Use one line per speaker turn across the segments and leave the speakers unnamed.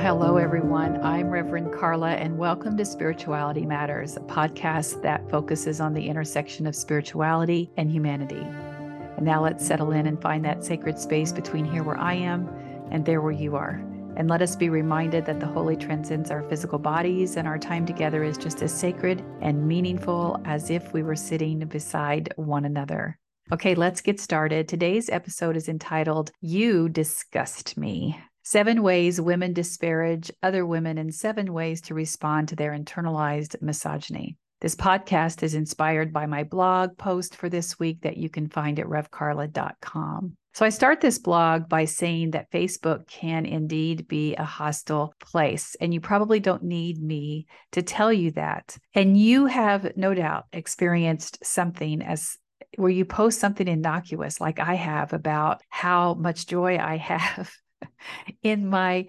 hello, everyone. I'm Reverend Karla, and welcome to Spirituality Matters, a podcast that focuses on the intersection of spirituality and humanity. And now let's settle in and find that sacred space between here where I am and there where you are. And let us be reminded that the holy transcends our physical bodies, and our time together is just as sacred and meaningful as if we were sitting beside one another. Okay, let's get started. Today's episode is entitled You Disgust Me. Seven ways women disparage other women, and seven ways to respond to their internalized misogyny. This podcast is inspired by my blog post for this week that you can find at revkarla.com. So I start this blog by saying that Facebook can indeed be a hostile place. And you probably don't need me to tell you that. And you have no doubt experienced something as where you post something innocuous like I have about how much joy I have in my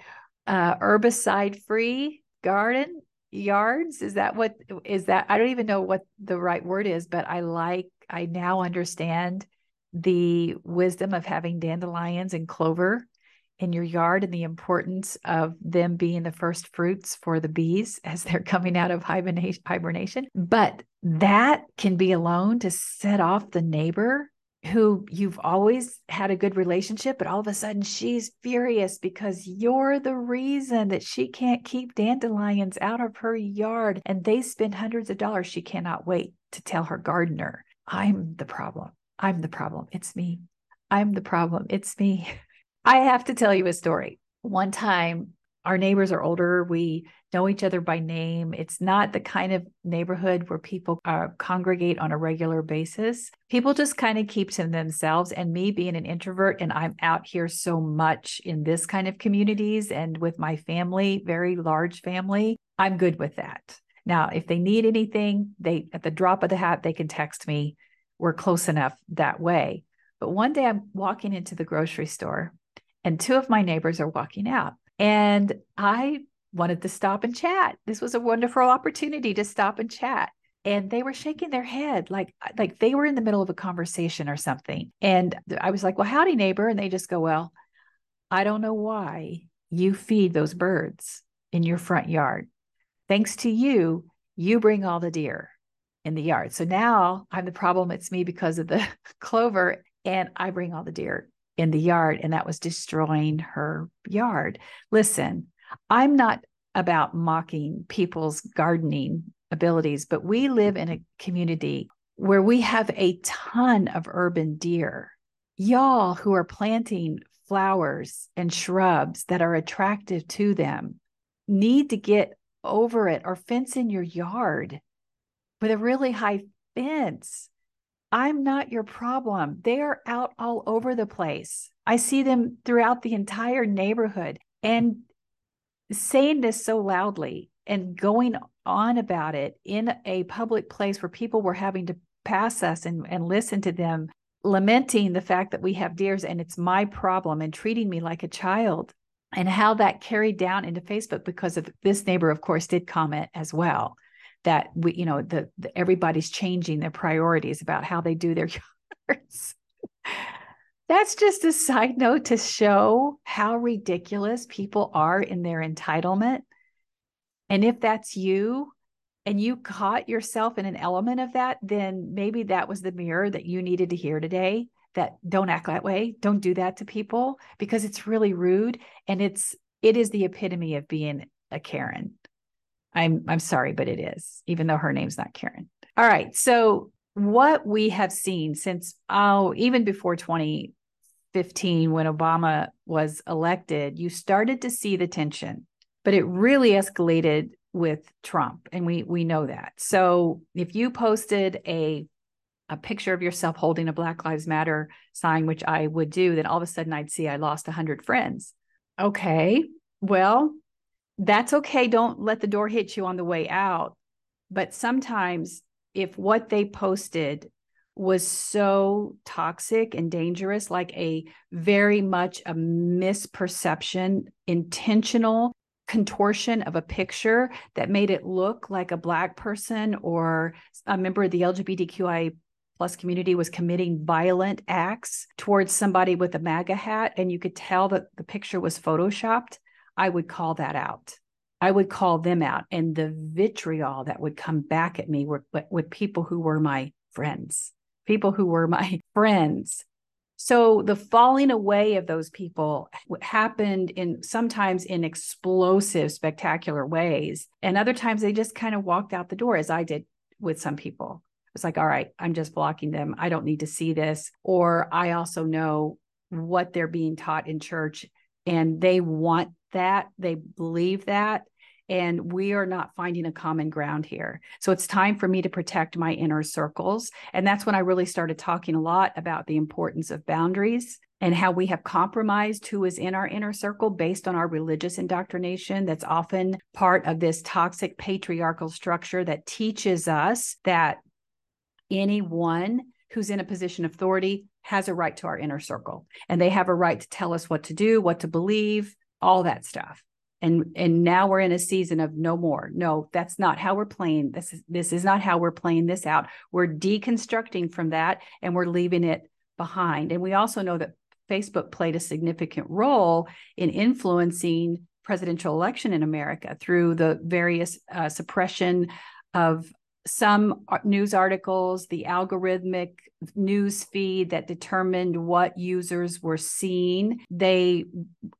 uh, herbicide free garden yards is that what is that i don't even know what the right word is but i like i now understand the wisdom of having dandelions and clover in your yard and the importance of them being the first fruits for the bees as they're coming out of hibernation. But that can be alone to set off the neighbor who you've always had a good relationship, but all of a sudden she's furious because you're the reason that she can't keep dandelions out of her yard and they spend hundreds of dollars. She cannot wait to tell her gardener, I'm the problem. I'm the problem. It's me. I'm the problem. It's me. I have to tell you a story. One time, our neighbors are older. We know each other by name. It's not the kind of neighborhood where people uh, congregate on a regular basis. People just kind of keep to themselves. And me being an introvert, and I'm out here so much in this kind of communities and with my family, very large family, I'm good with that. Now, if they need anything, they at the drop of the hat, they can text me we're close enough that way. But one day I'm walking into the grocery store and two of my neighbors are walking out. And I wanted to stop and chat. This was a wonderful opportunity to stop and chat. And they were shaking their head like like they were in the middle of a conversation or something. And I was like, "Well, howdy neighbor." And they just go, "Well, I don't know why you feed those birds in your front yard. Thanks to you, you bring all the deer in the yard. So now I'm the problem. It's me because of the clover, and I bring all the deer in the yard, and that was destroying her yard. Listen, I'm not about mocking people's gardening abilities, but we live in a mm-hmm. community where we have a ton of urban deer. Y'all who are planting flowers and shrubs that are attractive to them need to get over it or fence in your yard with a really high fence. I'm not your problem. They are out all over the place. I see them throughout the entire neighborhood. And saying this so loudly and going on about it in a public place where people were having to pass us and, and listen to them lamenting the fact that we have deers and it's my problem and treating me like a child and how that carried down into Facebook because of this neighbor, of course, did comment as well that we, you know, the, the everybody's changing their priorities about how they do their yards. That's just a side note to show how ridiculous people are in their entitlement. And if that's you and you caught yourself in an element of that, then maybe that was the mirror that you needed to hear today that don't act that way. Don't do that to people because it's really rude and it's it is the epitome of being a Karen. I'm I'm sorry, but it is, even though her name's not Karen. All right. So what we have seen since oh, even before 2015, when Obama was elected, you started to see the tension, but it really escalated with Trump. And we we know that. So if you posted a a picture of yourself holding a Black Lives Matter sign, which I would do, then all of a sudden I'd see I lost 100 friends. Okay, well, that's okay. Don't let the door hit you on the way out. But sometimes, if what they posted was so toxic and dangerous, like a very much a misperception, intentional contortion of a picture that made it look like a Black person or a member of the LGBTQI plus community was committing violent acts towards somebody with a MAGA hat, and you could tell that the picture was photoshopped I would call that out. I would call them out. And the vitriol that would come back at me were with people who were my friends, people who were my friends. So the falling away of those people happened in sometimes in explosive, spectacular ways. And other times they just kind of walked out the door, as I did with some people. It's like, all right, I'm just blocking them. I don't need to see this. Or I also know what they're being taught in church and they want that, they believe that and we are not finding a common ground here. So it's time for me to protect my inner circles. And that's when I really started talking a lot about the importance of boundaries and how we have compromised who is in our inner circle based on our religious indoctrination. That's often part of this toxic patriarchal structure that teaches us that anyone who's in a position of authority has a right to our inner circle and they have a right to tell us what to do, what to believe, all that stuff and and now we're in a season of no more. No that's not how we're playing. This is this is not how we're playing this out. We're deconstructing from that and we're leaving it behind. And we also know that facebook played a significant role in influencing presidential election in america through the various uh, suppression of some news articles, the algorithmic news feed that determined what users were seeing. They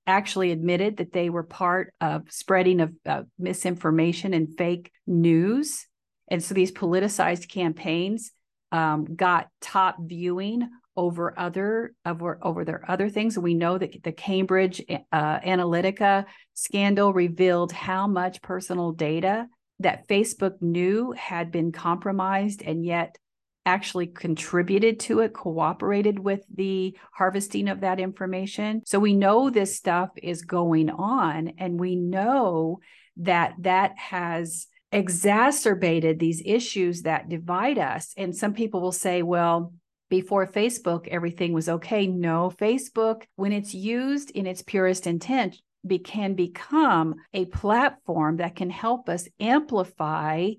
actually admitted that they were part of spreading of misinformation and fake news. And so these politicized campaigns um, got top viewing over other over over their other things. We know that the Cambridge uh, Analytica scandal revealed how much personal data that Facebook knew had been compromised and yet actually contributed to it, cooperated with the harvesting of that information. So we know this stuff is going on, and we know that that has exacerbated these issues that divide us. And some people will say, well, before Facebook, everything was okay. No, Facebook, when it's used in its purest intent, be, can become a platform that can help us amplify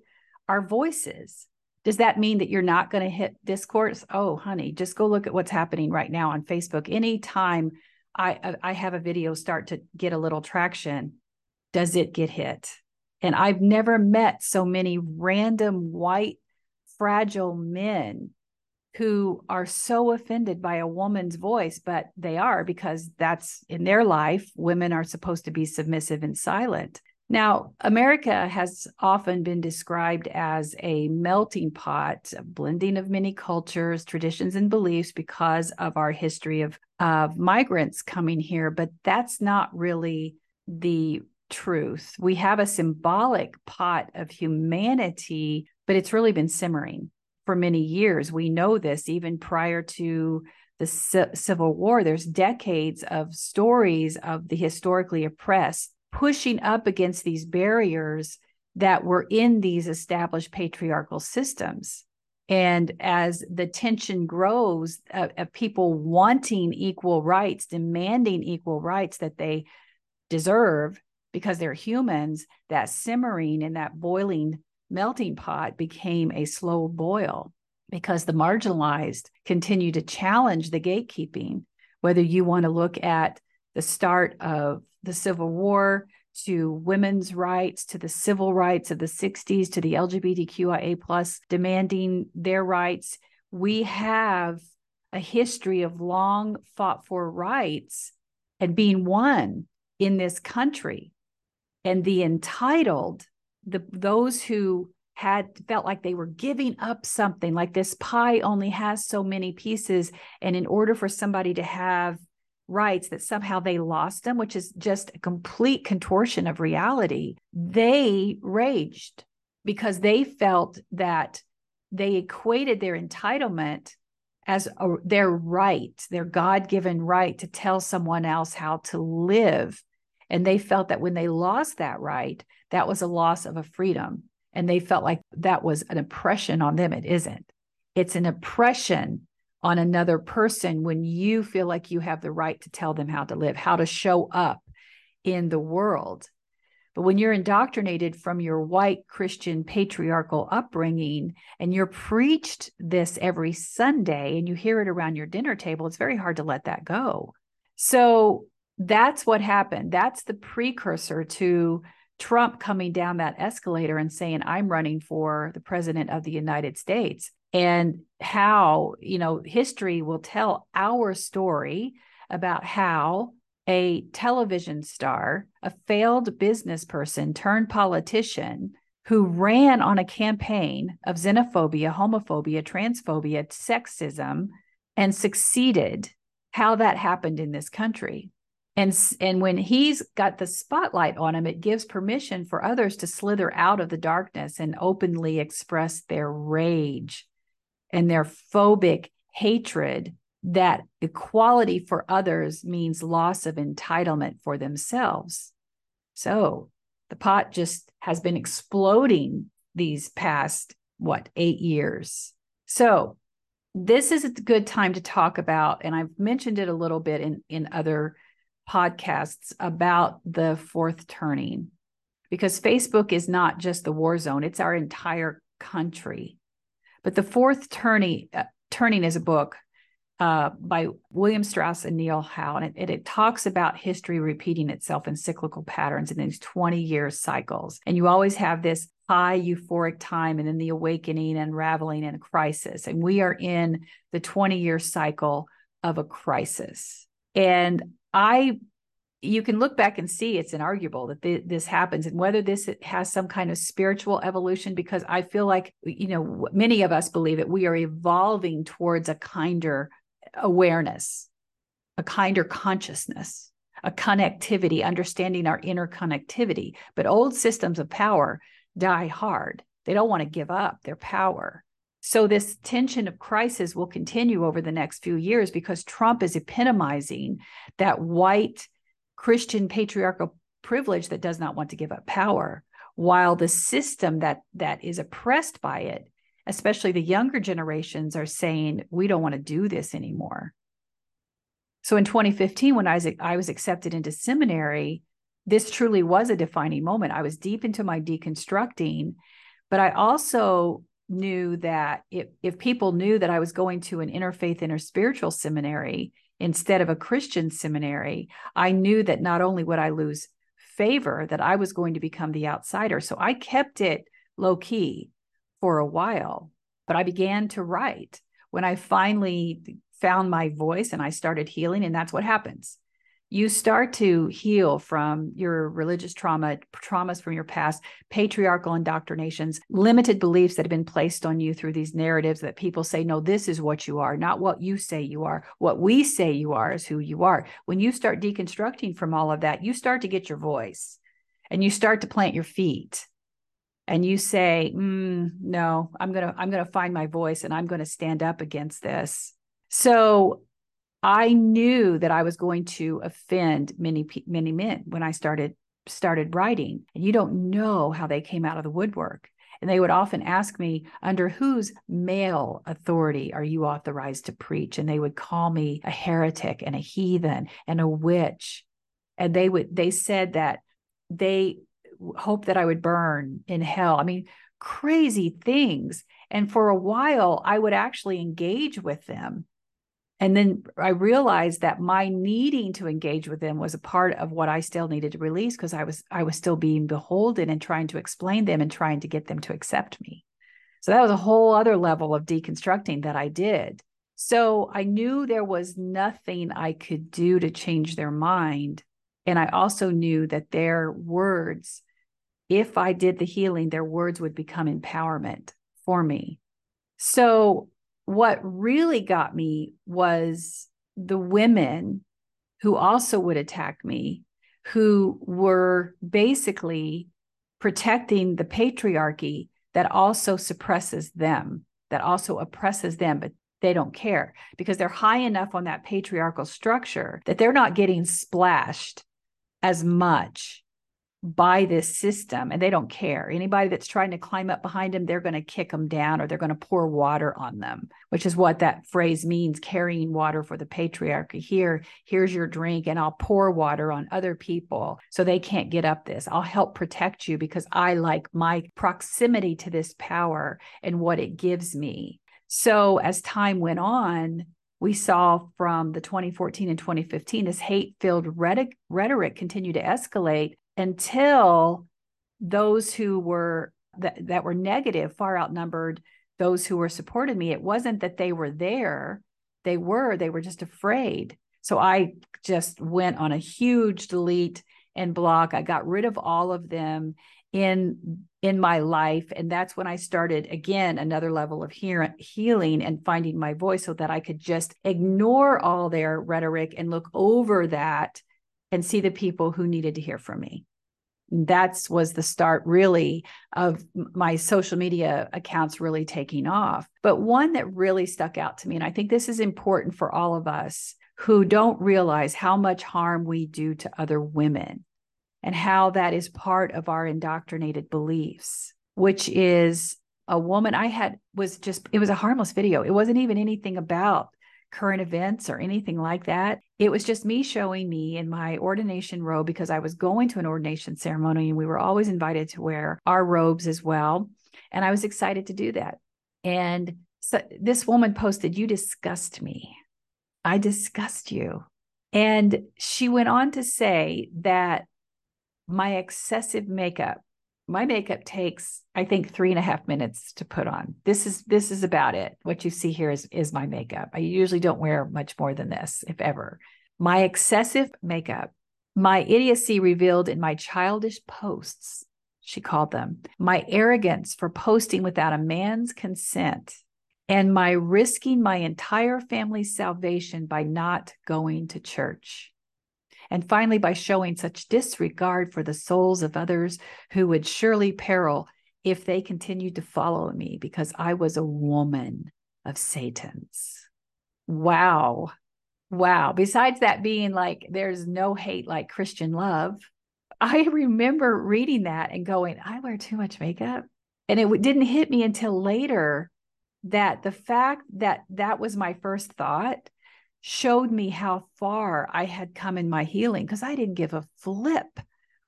our voices. Does that mean that you're not going to hit discourse? Oh, honey, just go look at what's happening right now on Facebook. Anytime I I have a video start to get a little traction, does it get hit? And I've never met so many random white fragile men who are so offended by a woman's voice, but they are because that's in their life. Women are supposed to be submissive and silent. Now, America has often been described as a melting pot, a blending of many cultures, traditions, and beliefs because of our history of, of migrants coming here, but that's not really the truth. We have a symbolic pot of humanity, but it's really been simmering for many years. We know this even prior to the C- Civil War. There's decades of stories of the historically oppressed pushing up against these barriers that were in these established patriarchal systems. And as the tension grows of, of people wanting equal rights, demanding equal rights that they deserve because they're humans, that simmering and that boiling melting pot became a slow boil because the marginalized continue to challenge the gatekeeping. Whether you want to look at the start of the Civil War to women's rights, to the civil rights of the 60s, to the LGBTQIA plus demanding their rights, we have a history of long fought for rights and being won in this country. And the entitled the those who had felt like they were giving up something like this pie only has so many pieces and in order for somebody to have rights that somehow they lost them which is just a complete contortion of reality they raged because they felt that they equated their entitlement as a, their right their god-given right to tell someone else how to live. And they felt that when they lost that right, that was a loss of a freedom. And they felt like that was an oppression on them. It isn't. It's an oppression on another person when you feel like you have the right to tell them how to live, how to show up in the world. But when you're indoctrinated from your white Christian patriarchal upbringing and you're preached this every Sunday and you hear it around your dinner table, it's very hard to let that go. So that's what happened. That's the precursor to Trump coming down that escalator and saying, I'm running for the president of the United States. And how, you know, history will tell our story about how a television star, a failed business person turned politician who ran on a campaign of xenophobia, homophobia, transphobia, sexism, and succeeded, how that happened in this country. And, and when he's got the spotlight on him, it gives permission for others to slither out of the darkness and openly express their rage and their phobic hatred that equality for others means loss of entitlement for themselves. So the pot just has been exploding these past, what, eight years. So this is a good time to talk about, and I've mentioned it a little bit in, in other podcasts about the fourth turning, because Facebook is not just the war zone, it's our entire country. But the fourth turning, uh, turning is a book uh, by William Strauss and Neil Howe, and it, it, talks about history repeating itself in cyclical patterns in these 20 year cycles. And you always have this high euphoric time and then the awakening, unraveling, and crisis. And we are in the 20 year cycle of a crisis. And I you can look back and see it's inarguable that th- this happens and whether this has some kind of spiritual evolution because i feel like you know many of us believe that we are evolving towards a kinder awareness, a kinder consciousness, a connectivity, understanding our inner connectivity But old systems of power die hard. They don't want to give up their power. So, this tension of crisis will continue over the next few years because Trump is epitomizing that white Christian patriarchal privilege that does not want to give up power, while the system that, that is oppressed by it especially the younger generations are saying we don't want to do this anymore. So in 2015 when i was i was accepted into seminary this truly was a defining moment. I was deep into my deconstructing but i also knew that if, if people knew that i was going to an interfaith interspiritual seminary instead of a christian seminary i knew that not only would i lose favor that i was going to become the outsider so i kept it low key for a while, but I began to write when I finally found my voice and I started healing. And that's what happens. You start to heal from your religious trauma, traumas from your past, patriarchal indoctrinations, limited beliefs that have been placed on you through these narratives that people say, no, this is what you are, not what you say you are. What we say you are is who you are. When you start deconstructing from all of that, you start to get your voice and you start to plant your feet and you say mm, no i'm going to i'm going to find my voice and i'm going to stand up against this so i knew that i was going to offend many many men when i started started writing and you don't know how they came out of the woodwork and they would often ask me under whose male authority are you authorized to preach and they would call me a heretic and a heathen and a witch and they would they said that they hope that I would burn in hell. I mean, crazy things. And for a while, I would actually engage with them. And then I realized that my needing to engage with them was a part of what I still needed to release because I was I was still being beholden and trying to explain them and trying to get them to accept me. So that was a whole other level of deconstructing that I did. So I knew there was nothing I could do to change their mind. And I also knew that their words if I did the healing, their words would become empowerment for me. So, what really got me was the women who also would attack me, who were basically protecting the patriarchy that also suppresses them, that also oppresses them, but they don't care because they're high enough on that patriarchal structure that they're not getting splashed as much by this system and they don't care. Anybody that's trying to climb up behind them, they're going to kick them down or they're going to pour water on them, which is what that phrase means carrying water for the patriarchy. Here, here's your drink, and I'll pour water on other people so they can't get up this. I'll help protect you because I like my proximity to this power and what it gives me. So as time went on, we saw from the 2014 and 2015 this hate filled rhetoric, rhetoric continue to escalate until those who were that, that were negative far outnumbered those who were supported me. It wasn't that they were there, they were, they were just afraid. So I just went on a huge delete and block. I got rid of all of them in in my life and that's when i started again another level of hear- healing and finding my voice so that i could just ignore all their rhetoric and look over that and see the people who needed to hear from me that's was the start really of my social media accounts really taking off but one that really stuck out to me and i think this is important for all of us who don't realize how much harm we do to other women and how that is part of our indoctrinated beliefs, which is a woman I had was just, it was a harmless video. It wasn't even anything about current events or anything like that. It was just me showing me in my ordination robe because I was going to an ordination ceremony and we were always invited to wear our robes as well. And I was excited to do that. And so this woman posted, You disgust me. I disgust you. And she went on to say that my excessive makeup my makeup takes i think three and a half minutes to put on. This is this is about it. What you see here is is my makeup. I usually don't wear much more than this if ever. My excessive makeup my idiocy revealed in my childish posts she called them my arrogance for posting without a man's consent and my risking my entire family's salvation by not going to church and finally, by showing such disregard for the souls of others who would surely peril if they continued to follow me because I was a woman of Satan's. Wow. Wow. Besides that being like, there's no hate like Christian love, I remember reading that and going, I wear too much makeup. And it didn't hit me until later that the fact that that was my first thought showed me how far I had come in my healing because I didn't give a flip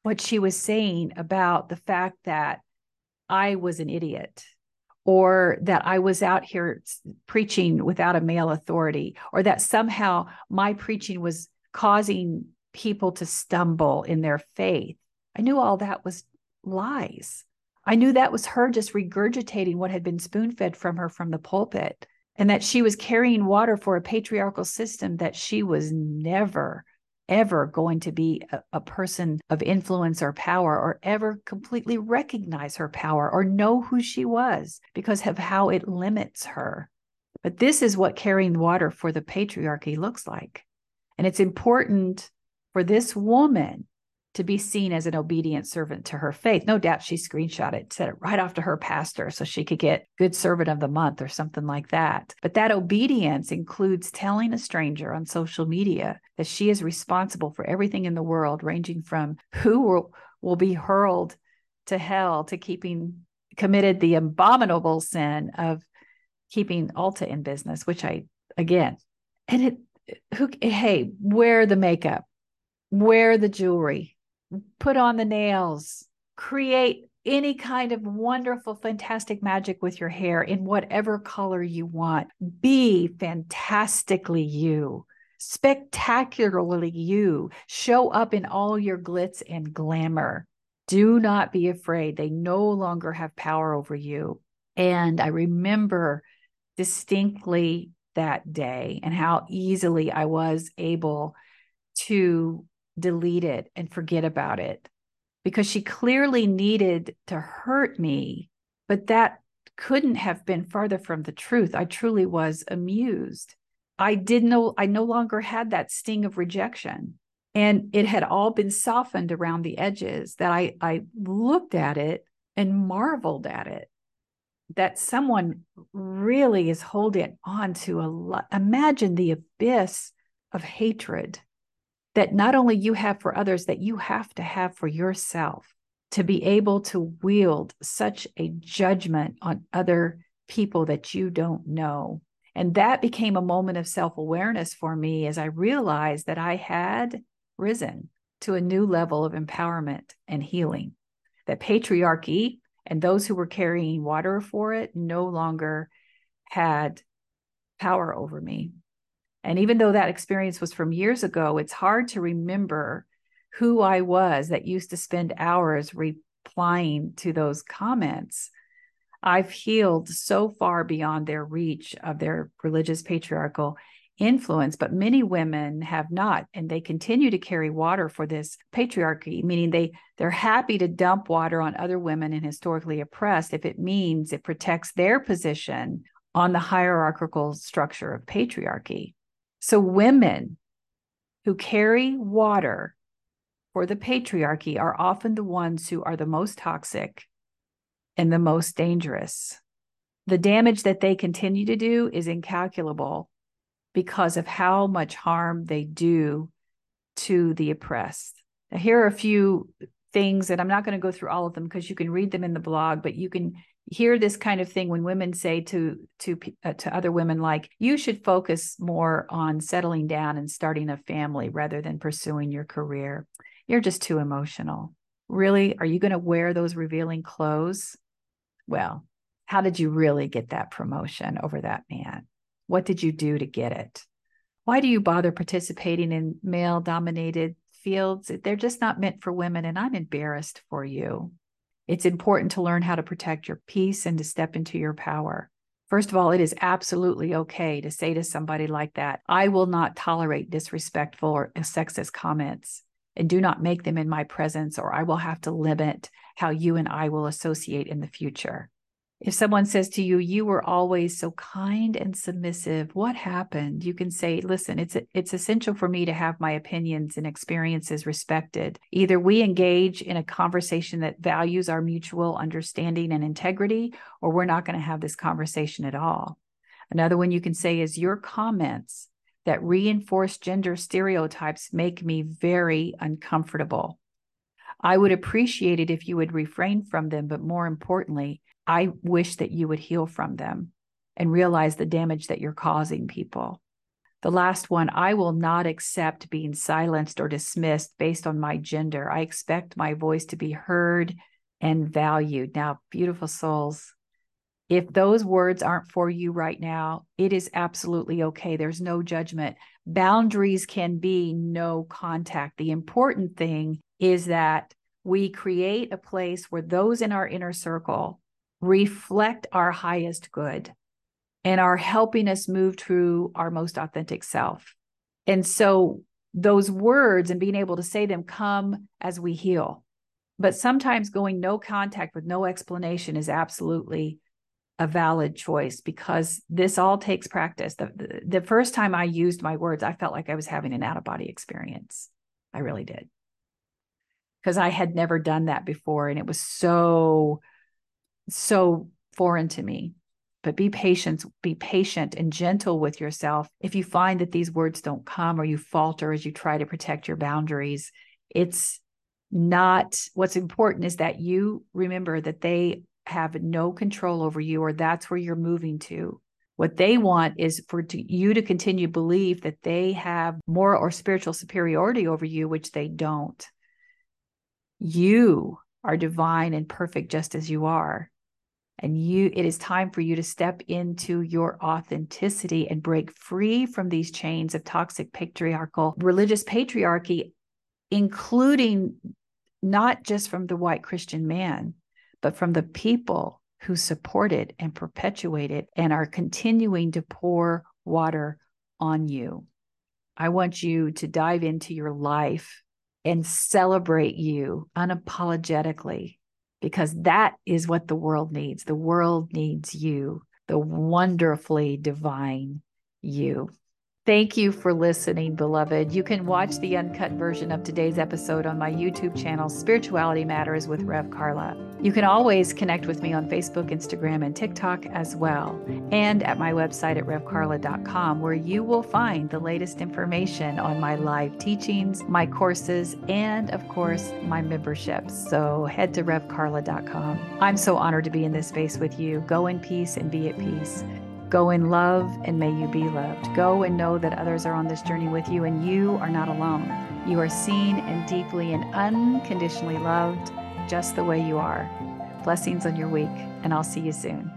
what she was saying about the fact that I was an idiot or that I was out here preaching without a male authority or that somehow my preaching was causing people to stumble in their faith. I knew all that was lies. I knew that was her just regurgitating what had been spoon fed from her from the pulpit and that she was carrying water for a patriarchal system that she was never ever going to be a, a, person of influence or power or ever completely recognize her power or know who she was because of how it limits her. But this is what carrying water for the patriarchy looks like. And it's important for this woman to be seen as an obedient servant to her faith. No doubt she screenshot it, sent it right off to her pastor so she could get good servant of the month or something like that. But that obedience includes telling a stranger on social media that she is responsible for everything in the world, ranging from who will, will be hurled to hell to keeping committed the abominable sin of keeping Ulta in business, which I, again, and it, who, hey, wear the makeup, wear the jewelry, put on the nails, create any kind of wonderful, fantastic magic with your hair in whatever color you want. Be fantastically you, spectacularly you. Show up in all your glitz and glamour. Do not be afraid. They no longer have power over you. And I remember distinctly that day and how easily I was able to delete it and forget about it because she clearly needed to hurt me, but that couldn't have been farther from the truth. I truly was amused. I didn't know, I no longer had that sting of rejection. And it had all been softened around the edges that I, I looked at it and marveled at it that someone really is holding on to a lot. Imagine the abyss of hatred that not only you have for others, that you have to have for yourself to be able to wield such a judgment on other people that you don't know. And that became a moment of self awareness for me as I realized that I had risen to a new level of empowerment and healing. That patriarchy and those who were carrying water for it no longer had power over me. And even though that experience was from years ago, it's hard to remember who I was that used to spend hours replying to those comments. I've healed so far beyond their reach of their religious patriarchal influence, but many women have not, and they continue to carry water for this patriarchy, meaning they they're happy to dump water on other women and historically oppressed if it means it protects their position on the hierarchical structure of patriarchy. So women who carry water for the patriarchy are often the ones who are the most toxic and the most dangerous. The damage that they continue to do is incalculable because of how much harm they do to the oppressed. Now, here are a few things, and I'm not going to go through all of them because you can read them in the blog, but you can hear this kind of thing when women say to to uh, to other women like you should focus more on settling down and starting a family rather than pursuing your career you're just too emotional really are you going to wear those revealing clothes well how did you really get that promotion over that man what did you do to get it? Why do you bother participating in male dominated fields? They're just not meant for women, and I'm embarrassed for you. It's important to learn how to protect your peace and to step into your power. First of all, it is absolutely okay to say to somebody like that, I will not tolerate disrespectful or sexist comments, and do not make them in my presence, or I will have to limit how you and I will associate in the future. If someone says to you, "You were always so kind and submissive. What happened?" You can say, "Listen, it's it's essential for me to have my opinions and experiences respected. Either we engage in a conversation that values our mutual understanding and integrity, or we're not going to have this conversation at all." Another one you can say is, "Your comments that reinforce gender stereotypes make me very uncomfortable." I would appreciate it if you would refrain from them, but more importantly, I wish that you would heal from them and realize the damage that you're causing people. The last one, I will not accept being silenced or dismissed based on my gender. I expect my voice to be heard and valued. Now, beautiful souls, if those words aren't for you right now, it is absolutely okay. There's no judgment. Boundaries can be no contact. The important thing is that we create a place where those in our inner circle reflect our highest good and are helping us move through our most authentic self. And so those words and being able to say them come as we heal. But sometimes going no contact with no explanation is absolutely a valid choice because this all takes practice. The, the, first time I used my words, I felt like I was having an out of body experience. I really did. Because I had never done that before. And it was so so foreign to me. But be patient be patient and gentle with yourself. If you find that these words don't come or you falter as you try to protect your boundaries it's not what's important is that you remember that they have no control over you or that's where you're moving to. What they want is for to, you to continue to believe that they have more or spiritual superiority over you which they don't. You are divine and perfect just as you are and you it is time for you to step into your authenticity and break free from these chains of toxic patriarchal religious patriarchy including not just from the white christian man but from the people who support it and perpetuate it and are continuing to pour water on you. I want you to dive into your life and celebrate you unapologetically because that is what the world needs. The world needs you, the wonderfully divine you. Thank you for listening, beloved. You can watch the uncut version of today's episode on my YouTube channel, Spirituality Matters with Rev Karla. You can always connect with me on Facebook, Instagram, and TikTok as well, and at my website at revkarla.com, where you will find the latest information on my live teachings, my courses, and of course, my memberships. So head to revkarla.com. I'm so honored to be in this space with you. Go in peace and be at peace. Go in love and may you be loved. Go and know that others are on this journey with you and you are not alone. You are seen and deeply and unconditionally loved just the way you are. Blessings on your week, and I'll see you soon.